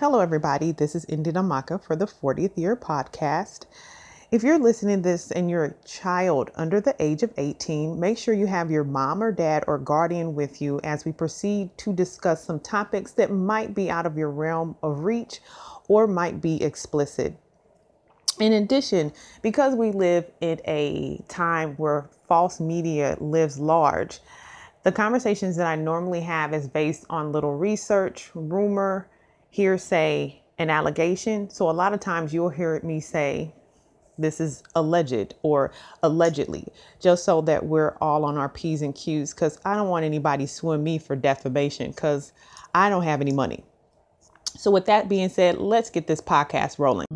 Hello, everybody. This is Indy Namaka for the 40th year podcast. If you're listening to this and you're a child under the age of 18, make sure you have your mom or dad or guardian with you as we proceed to discuss some topics that might be out of your realm of reach or might be explicit. In addition, because we live in a time where false media lives large, the conversations that I normally have is based on little research, rumor, hearsay, and allegation. So a lot of times you'll hear me say, this is alleged or allegedly, just so that we're all on our P's and Q's because I don't want anybody suing me for defamation because I don't have any money. So, with that being said, let's get this podcast rolling.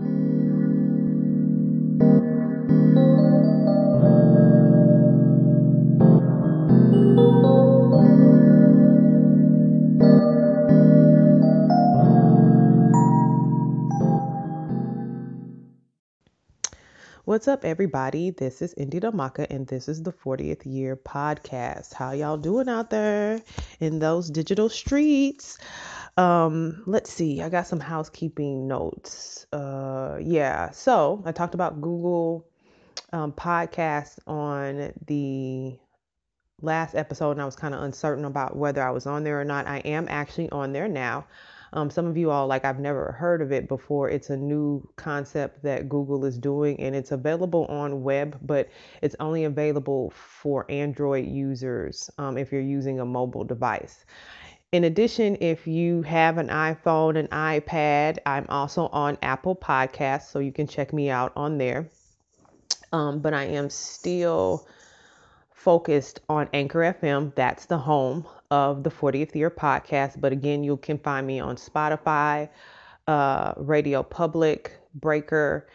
What's up, everybody? This is Indy Damaka, and this is the 40th year podcast. How y'all doing out there in those digital streets? Um, let's see. I got some housekeeping notes. Uh, yeah. So I talked about Google um, podcast on the last episode, and I was kind of uncertain about whether I was on there or not. I am actually on there now. Um, some of you all, like, I've never heard of it before. It's a new concept that Google is doing, and it's available on web, but it's only available for Android users um, if you're using a mobile device. In addition, if you have an iPhone, an iPad, I'm also on Apple Podcasts, so you can check me out on there. Um, but I am still focused on Anchor FM. That's the home of the 40th year podcast. But again, you can find me on Spotify, uh, Radio Public, Breaker,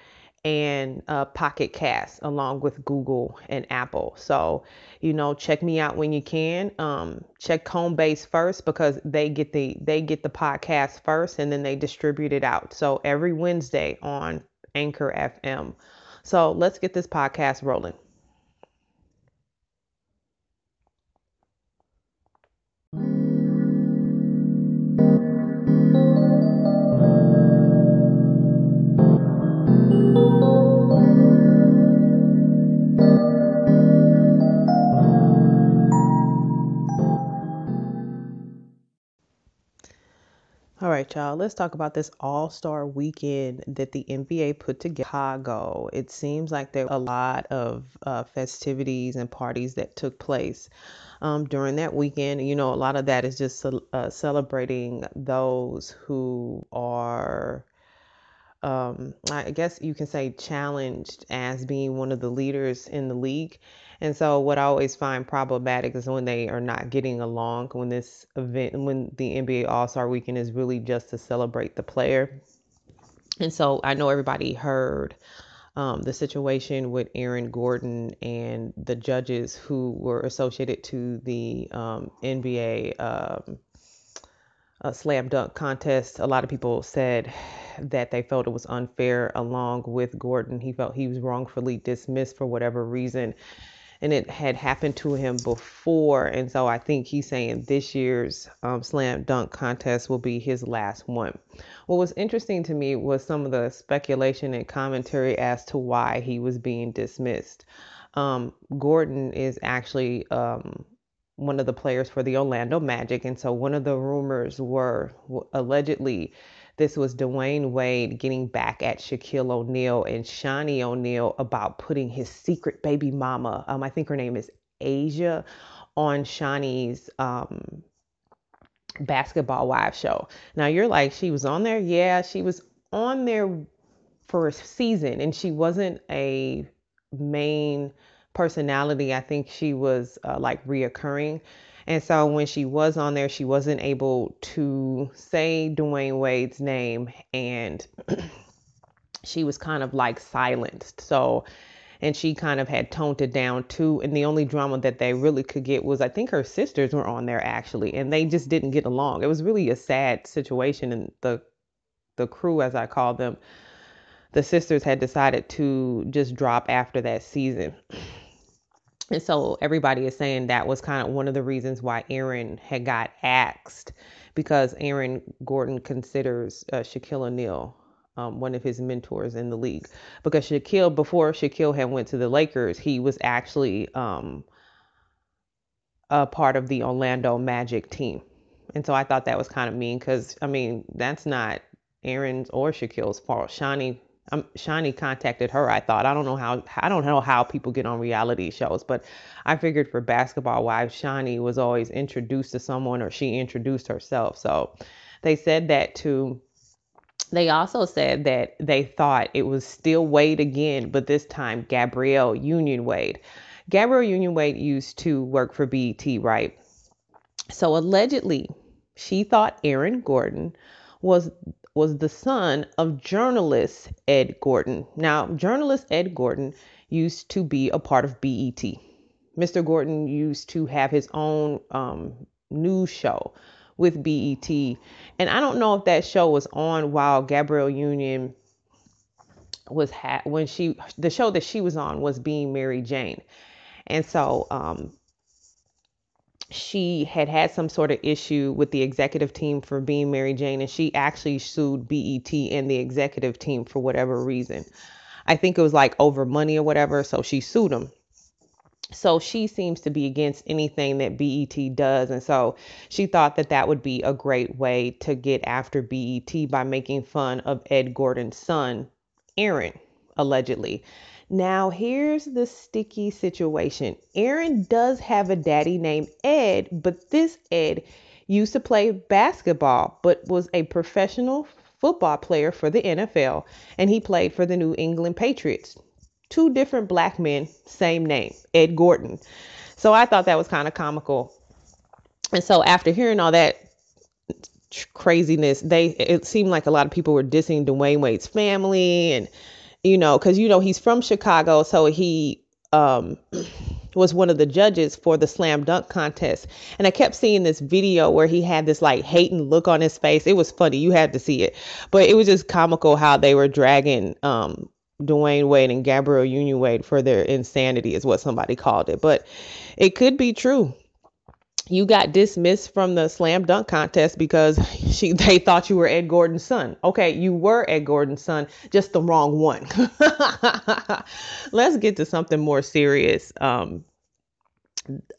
and uh, Pocket Cast, along with Google and Apple. So, you know, check me out when you can. Um, check Homebase first because they get the they get the podcast first, and then they distribute it out. So every Wednesday on Anchor FM. So let's get this podcast rolling. Right, y'all, let's talk about this all star weekend that the NBA put together. Chicago. It seems like there were a lot of uh, festivities and parties that took place um, during that weekend. You know, a lot of that is just uh, celebrating those who are. Um, I guess you can say challenged as being one of the leaders in the league. And so, what I always find problematic is when they are not getting along, when this event, when the NBA All Star Weekend is really just to celebrate the player. And so, I know everybody heard um, the situation with Aaron Gordon and the judges who were associated to the um, NBA um, slam dunk contest. A lot of people said that they felt it was unfair, along with Gordon. He felt he was wrongfully dismissed for whatever reason and it had happened to him before. And so I think he's saying this year's um, slam dunk contest will be his last one. What was interesting to me was some of the speculation and commentary as to why he was being dismissed. Um, Gordon is actually um, one of the players for the Orlando Magic. And so one of the rumors were allegedly this was Dwyane Wade getting back at Shaquille O'Neal and Shaunie O'Neal about putting his secret baby mama, um, I think her name is Asia, on Shaunie's um, basketball wives show. Now you're like, she was on there? Yeah, she was on there for a season and she wasn't a main personality. I think she was uh, like reoccurring. And so when she was on there, she wasn't able to say Dwyane Wade's name and she was kind of like silenced. So, and she kind of had toned it down too. And the only drama that they really could get was I think her sisters were on there actually, and they just didn't get along. It was really a sad situation. And the, the crew, as I call them, the sisters had decided to just drop after that season. And so everybody is saying that was kind of one of the reasons why Aaron had got axed because Aaron Gordon considers uh, Shaquille O'Neal um, one of his mentors in the league. Because Shaquille, before Shaquille had went to the Lakers, he was actually um, a part of the Orlando Magic team. And so I thought that was kind of mean because, I mean, that's not Aaron's or Shaquille's fault. Shaunie um, Shaunie contacted her. I thought I don't know how I don't know how people get on reality shows, but I figured for basketball wives, Shaunie was always introduced to someone or she introduced herself. So they said that to. They also said that they thought it was still Wade again, but this time Gabrielle Union Wade. Gabrielle Union Wade used to work for BET, right? So allegedly, she thought Aaron Gordon was was the son of journalist Ed Gordon. Now, journalist Ed Gordon used to be a part of BET. Mr. Gordon used to have his own um, news show with BET. And I don't know if that show was on while Gabrielle Union was ha- when she the show that she was on was being Mary Jane. And so um, she had had some sort of issue with the executive team for being Mary Jane, and she actually sued BET and the executive team for whatever reason. I think it was like over money or whatever, so she sued them. So she seems to be against anything that BET does. And so she thought that that would be a great way to get after BET by making fun of Ed Gordon's son, Aaron, allegedly. Now, here's the sticky situation Aaron does have a daddy named Ed, but this Ed used to play basketball, but was a professional football player for the NFL, and he played for the New England Patriots. Two different black men, same name, Ed Gordon. So I thought that was kind of comical. And so after hearing all that craziness, they it seemed like a lot of people were dissing Dwyane Wade's family and you know, because you know he's from Chicago, so he um, was one of the judges for the slam dunk contest. And I kept seeing this video where he had this like hating look on his face. It was funny. You had to see it. But it was just comical how they were dragging um, Dwyane Wade and Gabrielle Union Wade for their insanity, is what somebody called it. But it could be true you got dismissed from the slam dunk contest because she they thought you were Ed Gordon's son. Okay, you were Ed Gordon's son, just the wrong one. Let's get to something more serious. Um,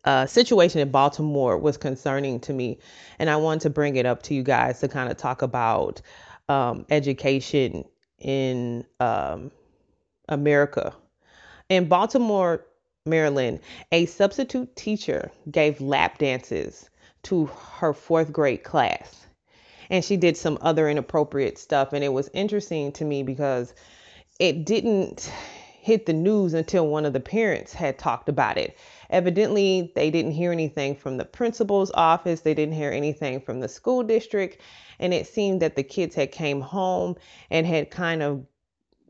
uh, situation in Baltimore was concerning to me, and I wanted to bring it up to you guys to kind of talk about um, education in um, America. In Baltimore, Maryland, a substitute teacher gave lap dances to her fourth grade class. And she did some other inappropriate stuff. And it was interesting to me because it didn't hit the news until one of the parents had talked about it. Evidently, they didn't hear anything from the principal's office, they didn't hear anything from the school district, and it seemed that the kids had came home and had kind of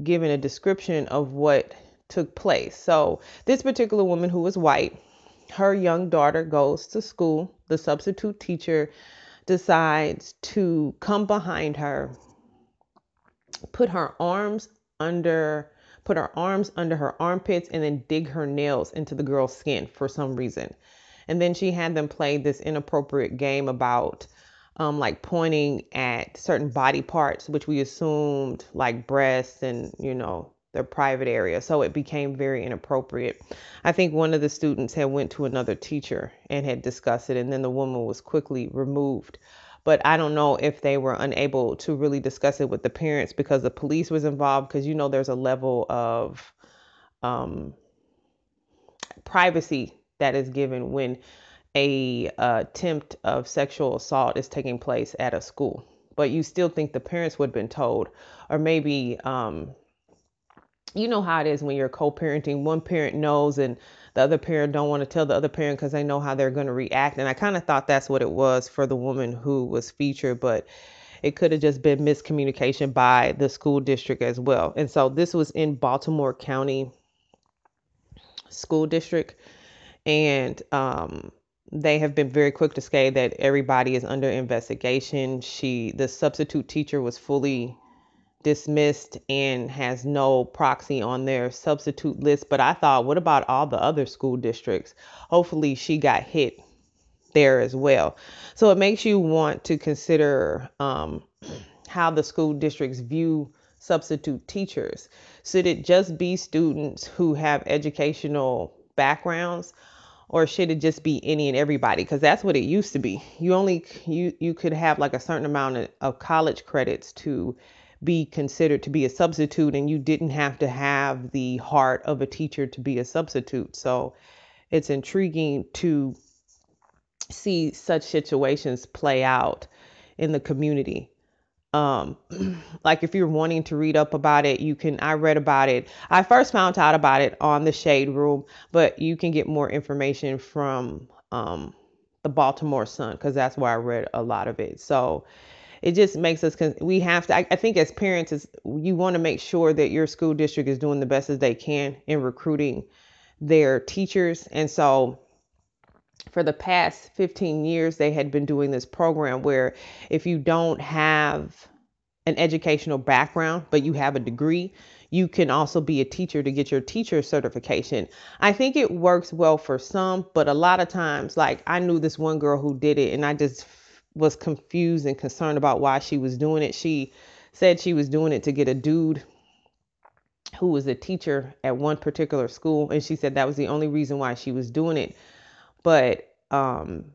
given a description of what took place. So, this particular woman who was white, her young daughter goes to school. The substitute teacher decides to come behind her, put her arms under put her arms under her armpits and then dig her nails into the girl's skin for some reason. And then she had them play this inappropriate game about um, like pointing at certain body parts, which we assumed like breasts and, you know, their private area so it became very inappropriate. I think one of the students had went to another teacher and had discussed it and then the woman was quickly removed. But i don't know if they were unable to really discuss it with the parents because the police was involved because you know there's a level of um, privacy that is given when a uh, attempt of sexual assault is taking place at a school. But you still think the parents would have been told or maybe um, you know how it is when you're co-parenting. One parent knows and the other parent don't want to tell the other parent because they know how they're going to react. And i kind of thought that's what it was for the woman who was featured but it could have just been miscommunication by the school district as well. And so this was in baltimore county school district. And um, they have been very quick to say that everybody is under investigation. She the substitute teacher was fully dismissed and has no proxy on their substitute list. But I thought, what about all the other school districts? Hopefully, she got hit there as well. So it makes you want to consider um, how the school districts view substitute teachers. Should it just be students who have educational backgrounds? Or should it just be any and everybody? Because that's what it used to be. You only you you could have like a certain amount of, of college credits to be considered to be a substitute, and you didn't have to have the heart of a teacher to be a substitute. So it's intriguing to see such situations play out in the community. Um like if you're wanting to read up about it you can i read about it. I first found out about it on the shade room but you can get more information from um the baltimore sun because that's where i read a lot of it. So it just makes us we have to I, I think as parents is you want to make sure that your school district is doing the best as they can in recruiting their teachers and so for the past 15 years, they had been doing this program where if you don't have an educational background, but you have a degree, you can also be a teacher to get your teacher certification. I think it works well for some, but a lot of times, like I knew this one girl who did it, and I just was confused and concerned about why she was doing it. She said she was doing it to get a dude who was a teacher at one particular school, and she said that was the only reason why she was doing it but um,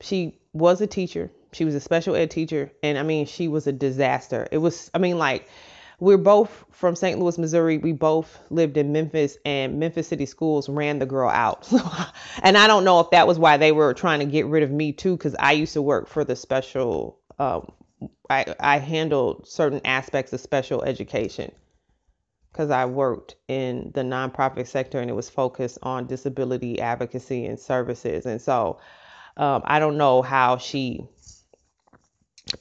she was a teacher. She was a special ed teacher, and I mean, she was a disaster. It was, I mean, like we're both from St. Louis, Missouri. We both lived in Memphis, and Memphis City Schools ran the girl out. and I don't know if that was why they were trying to get rid of me too, because I used to work for the special. Um, I I handled certain aspects of special education because I worked in the nonprofit sector and it was focused on disability advocacy and services. And so um, I don't know how she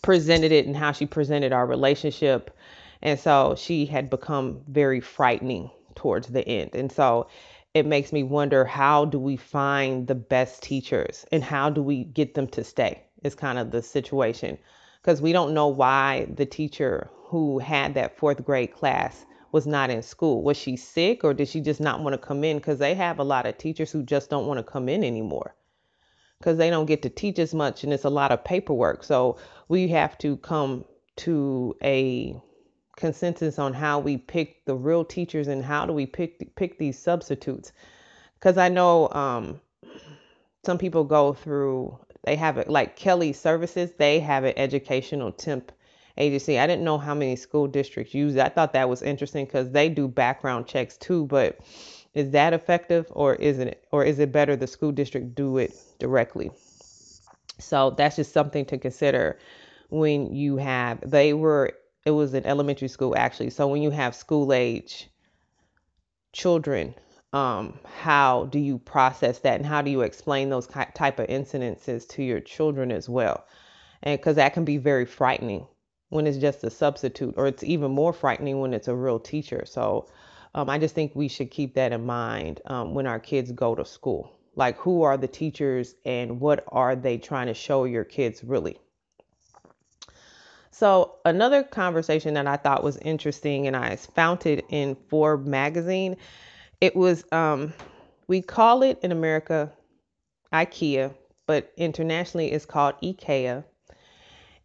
presented it and how she presented our relationship. And so she had become very frightening towards the end. And so it makes me wonder how do we find the best teachers and how do we get them to stay? Is kind of the situation because we don't know why the teacher who had that fourth grade class was not in school. Was she sick or did she just not want to come in? Because they have a lot of teachers who just don't want to come in anymore because they don't get to teach as much and it's a lot of paperwork. So we have to come to a consensus on how we pick the real teachers and how do we pick pick these substitutes. Because I know um, some people go through they have it like Kelly Services, they have an educational temp agency. I didn't know how many school districts use it. I thought that was interesting because they do background checks too, but is that effective or isn't it? Or is it better the school district do it directly? So that's just something to consider when you have, they were, it was in elementary school actually. So when you have school age children, um, how do you process that and how do you explain those type of incidences to your children as well? And because that can be very frightening when it's just a substitute, or it's even more frightening when it's a real teacher. So um, I just think we should keep that in mind um, when our kids go to school. Like, who are the teachers and what are they trying to show your kids really? So, another conversation that I thought was interesting, and I found it in Forbes magazine, it was, um, we call it in America IKEA, but internationally it's called IKEA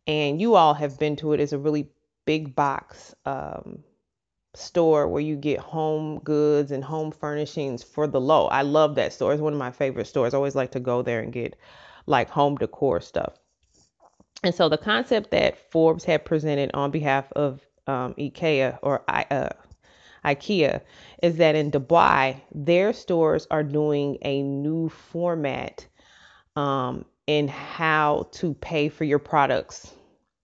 and you all have been to it. It's a really big box um, store where you get home goods and home furnishings for the low. I love that store. It's one of my favorite stores. I always like to go there and get like home decor stuff. And so the concept that Forbes had presented on behalf of um, IKEA or I, uh, IKEA is that in Dubai, their stores are doing a new format um, in how to pay for your products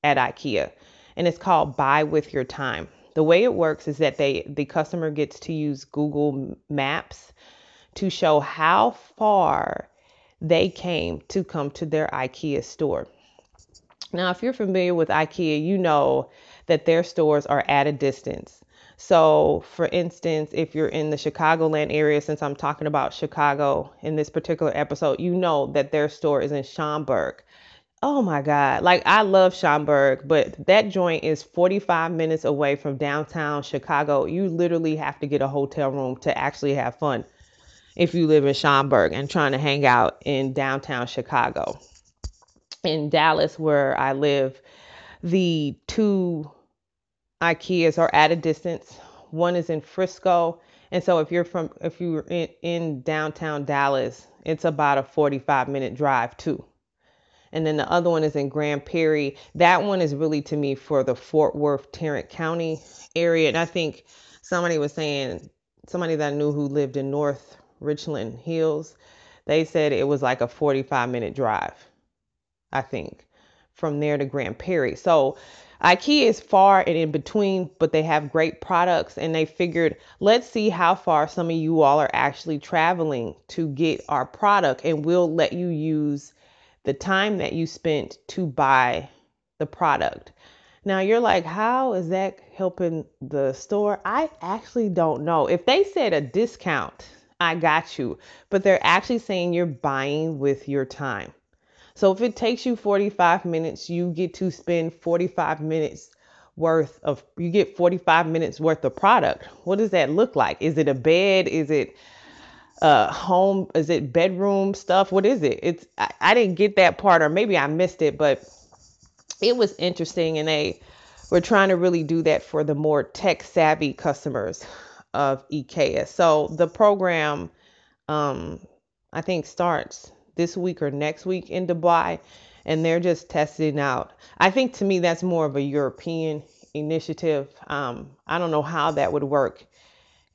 at IKEA, and it's called Buy with Your Time. The way it works is that they the customer gets to use Google Maps to show how far they came to come to their IKEA store. Now, if you're familiar with IKEA, you know that their stores are at a distance. So, for instance, if you're in the Chicagoland area, since I'm talking about Chicago in this particular episode, you know that their store is in Schaumburg, Oh my God. Like I love Schaumburg, but that joint is 45 minutes away from downtown Chicago. You literally have to get a hotel room to actually have fun if you live in Schaumburg and trying to hang out in downtown Chicago. In Dallas, where I live, the two IKEAs are at a distance. One is in Frisco. And so if you're from if you're in, in downtown Dallas, it's about a 45 minute drive too. And then the other one is in Grand Prairie. That one is really to me for the Fort Worth, Tarrant County area. And I think somebody was saying, somebody that I knew who lived in North Richland Hills, they said it was like a 45 minute drive, I think, from there to Grand Prairie. So IKEA is far and in between, but they have great products. And they figured, let's see how far some of you all are actually traveling to get our product, and we'll let you use the time that you spent to buy the product. Now you're like, how is that helping the store? I actually don't know. If they said a discount, I got you, but they're actually saying you're buying with your time. So if it takes you 45 minutes, you get to spend 45 minutes worth of you get 45 minutes worth of product. What does that look like? Is it a bed? Is it uh home is it bedroom stuff what is it it's I, I didn't get that part or maybe i missed it but it was interesting and they were trying to really do that for the more tech savvy customers of ikea so the program um i think starts this week or next week in dubai and they're just testing out i think to me that's more of a european initiative um i don't know how that would work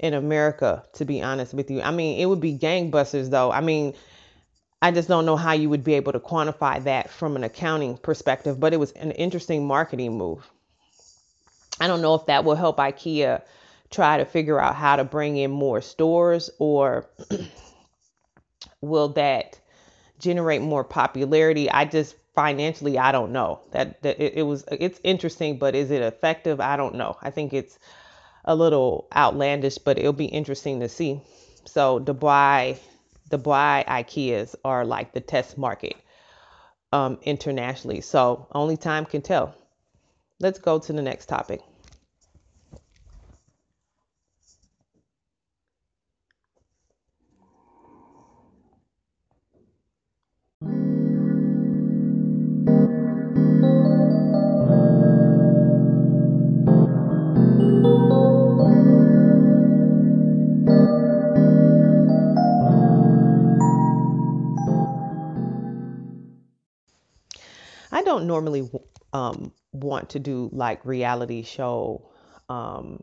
in America, to be honest with you. I mean, it would be gangbusters, though. I mean, I just don't know how you would be able to quantify that from an accounting perspective, but it was an interesting marketing move. I don't know if that will help IKEA try to figure out how to bring in more stores or will that generate more popularity? I just financially I don't know. That, that it, it was it's interesting, but is it effective? I don't know. I think it's a little outlandish, but it'll be interesting to see. So Dubai, Dubai IKEAs are like the test market um, internationally. So only time can tell. Let's go to the next topic. Don't normally um, want to do like reality show um,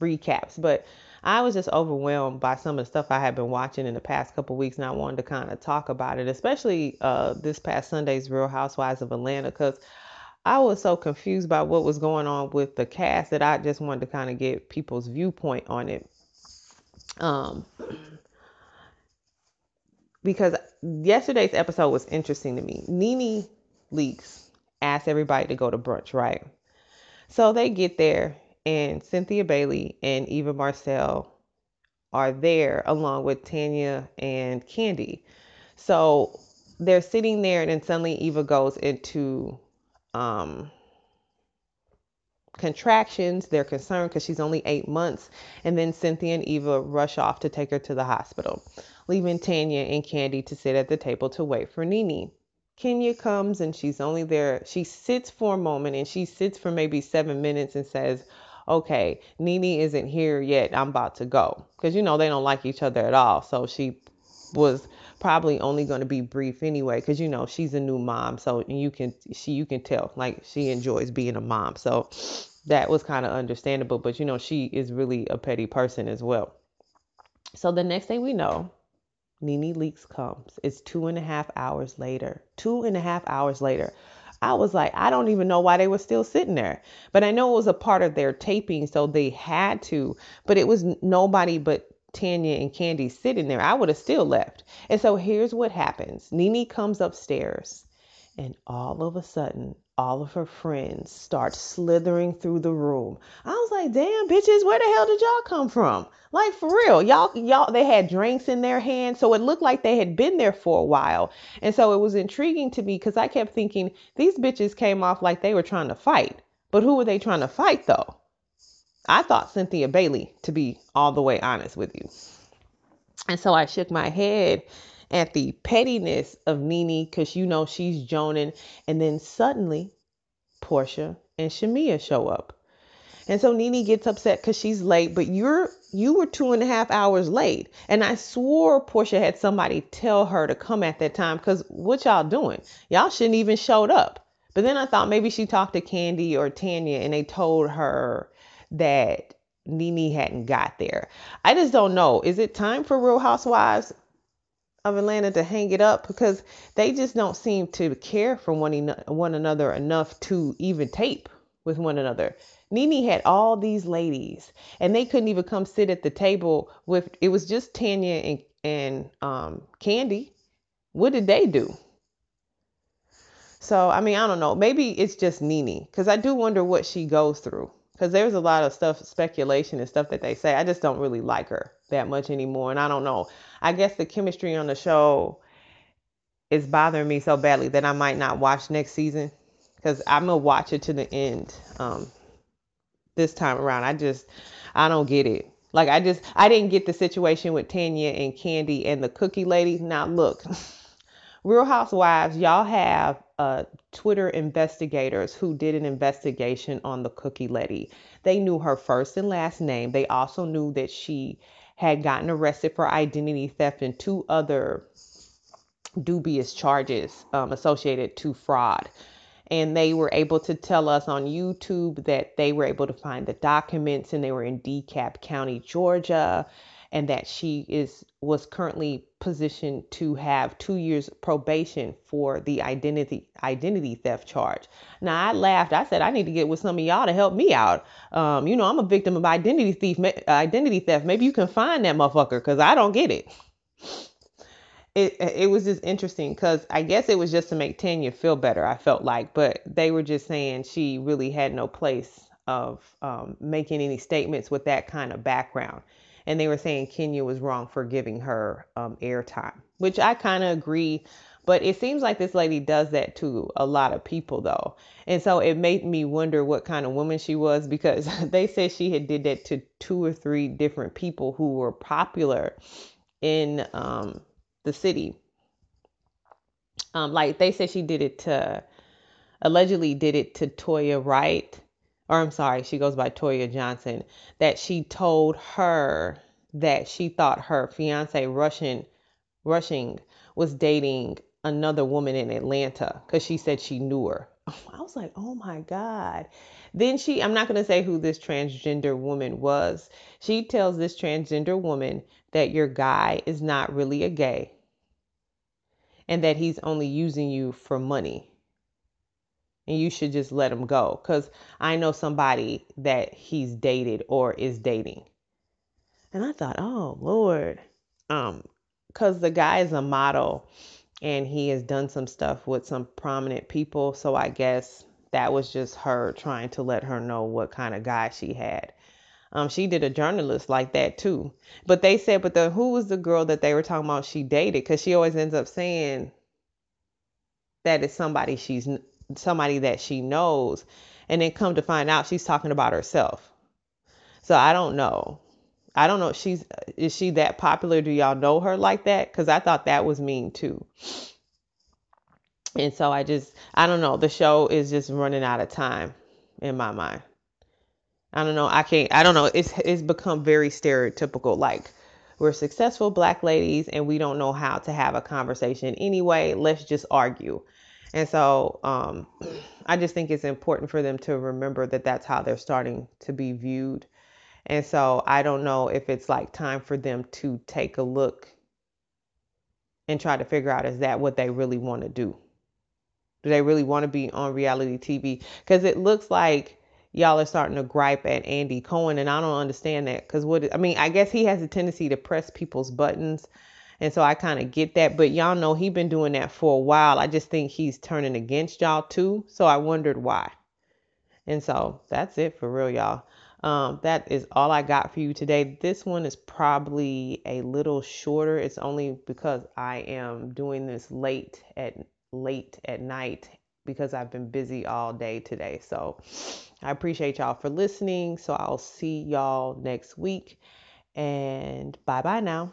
recaps, but I was just overwhelmed by some of the stuff I had been watching in the past couple weeks, and I wanted to kind of talk about it, especially uh, this past Sunday's Real Housewives of Atlanta, because I was so confused by what was going on with the cast that I just wanted to kind of get people's viewpoint on it. Um, because yesterday's episode was interesting to me. Nene Leakes asked everybody to go to brunch, right? So they get there, and Cynthia Bailey and Eva Marcille are there along with Tanya and Kandi. So they're sitting there, and then suddenly Eva goes into um, contractions. They're concerned because she's only eight months. And then Cynthia and Eva rush off to take her to the hospital, leaving Tanya and Kandi to sit at the table to wait for Nene. Kenya comes and she's only there. She sits for a moment and she sits for maybe seven minutes and says, Okay, Nene isn't here yet. I'm about to go. Because, you know, they don't like each other at all. So she was probably only going to be brief anyway because you know she's a new mom so you can she you can tell like she enjoys being a mom so that was kind of understandable but you know she is really a petty person as well so the next thing we know Nene Leakes comes. It's two and a half hours later. Two and a half hours later. I was like, I don't even know why they were still sitting there. But I know it was a part of their taping, so they had to. But it was nobody but Tanya and Kandi sitting there. I would have still left. And so here's what happens Nene comes upstairs, and all of a sudden, all of her friends start slithering through the room. I was like, damn, bitches, where the hell did y'all come from? Like for real. Y'all y'all they had drinks in their hands. So it looked like they had been there for a while. And so it was intriguing to me because I kept thinking these bitches came off like they were trying to fight. But who were they trying to fight though? I thought Cynthia Bailey, to be all the way honest with you. And so I shook my head at the pettiness of Nene because you know she's joning. And then suddenly, Porsha and Shamea show up. And so Nene gets upset because she's late, but you're you were two and a half hours late. And I swore Porsha had somebody tell her to come at that time because what y'all doing? Y'all shouldn't even showed up. But then I thought maybe she talked to Kandi or Tanya and they told her that Nene hadn't got there. I just don't know. Is it time for Real Housewives of Atlanta to hang it up because they just don't seem to care for one, one another enough to even tape with one another. Nene had all these ladies and they couldn't even come sit at the table with it was just Tanya and and um, Kandi. What did they do? So I mean, I don't know. Maybe it's just Nene because I do wonder what she goes through because there's a lot of stuff, speculation and stuff that they say. I just don't really like her that much anymore. And I don't know. I guess the chemistry on the show is bothering me so badly that I might not watch next season because I'm gonna watch it to the end. Um, this time around, I just I don't get it. Like I just I didn't get the situation with Tanya and Kandi and the cookie lady. Now look, Real Housewives, y'all have uh, Twitter investigators who did an investigation on the cookie lady. They knew her first and last name. They also knew that she had gotten arrested for identity theft and two other dubious charges um, associated to fraud. And they were able to tell us on YouTube that they were able to find the documents and they were in DeKalb County, Georgia and that she is was currently positioned to have two years probation for the identity identity theft charge. Now I laughed. I said I need to get with some of y'all to help me out. Um, you know I'm a victim of identity thief identity theft. Maybe you can find that motherfucker because I don't get it. It, it was just interesting because I guess it was just to make Tanya feel better. I felt like, but they were just saying she really had no place of um, making any statements with that kind of background and they were saying Kenya was wrong for giving her um, airtime, which I kind of agree. But it seems like this lady does that to a lot of people, though, and so it made me wonder what kind of woman she was because they said she had did that to two or three different people who were popular in um, the city. Um, like they said, she did it to allegedly did it to Toya Wright or I'm sorry, she goes by Toya Johnson, that she told her that she thought her fiance Rushing Rushing was dating another woman in Atlanta because she said she knew her. I was like, oh my God. Then she, I'm not going to say who this transgender woman was. She tells this transgender woman that your guy is not really a gay and that he's only using you for money and you should just let him go because I know somebody that he's dated or is dating. And I thought, oh Lord, um, because the guy is a model and he has done some stuff with some prominent people, so I guess that was just her trying to let her know what kind of guy she had. Um, she did a journalist like that too. But they said, but the who was the girl that they were talking about she dated? Because she always ends up saying that it's somebody she's somebody that she knows and then come to find out she's talking about herself. So I don't know. I don't know. She's is she that popular? Do y'all know her like that? Because I thought that was mean too. And so I just I don't know. The show is just running out of time in my mind. I don't know. I can't. I don't know. It's it's become very stereotypical. Like we're successful black ladies and we don't know how to have a conversation anyway. Let's just argue. And so um, I just think it's important for them to remember that that's how they're starting to be viewed. And so I don't know if it's like time for them to take a look and try to figure out is that what they really want to do? Do they really want to be on reality TV? Because it looks like y'all are starting to gripe at Andy Cohen, and I don't understand that. Because what I mean, I guess he has a tendency to press people's buttons And so I kind of get that, but y'all know he been doing that for a while. I just think he's turning against y'all too. So I wondered why. And so that's it for real, y'all. Um, that is all I got for you today. This one is probably a little shorter. It's only because I am doing this late at late at night because I've been busy all day today. So I appreciate y'all for listening. So I'll see y'all next week and bye bye now.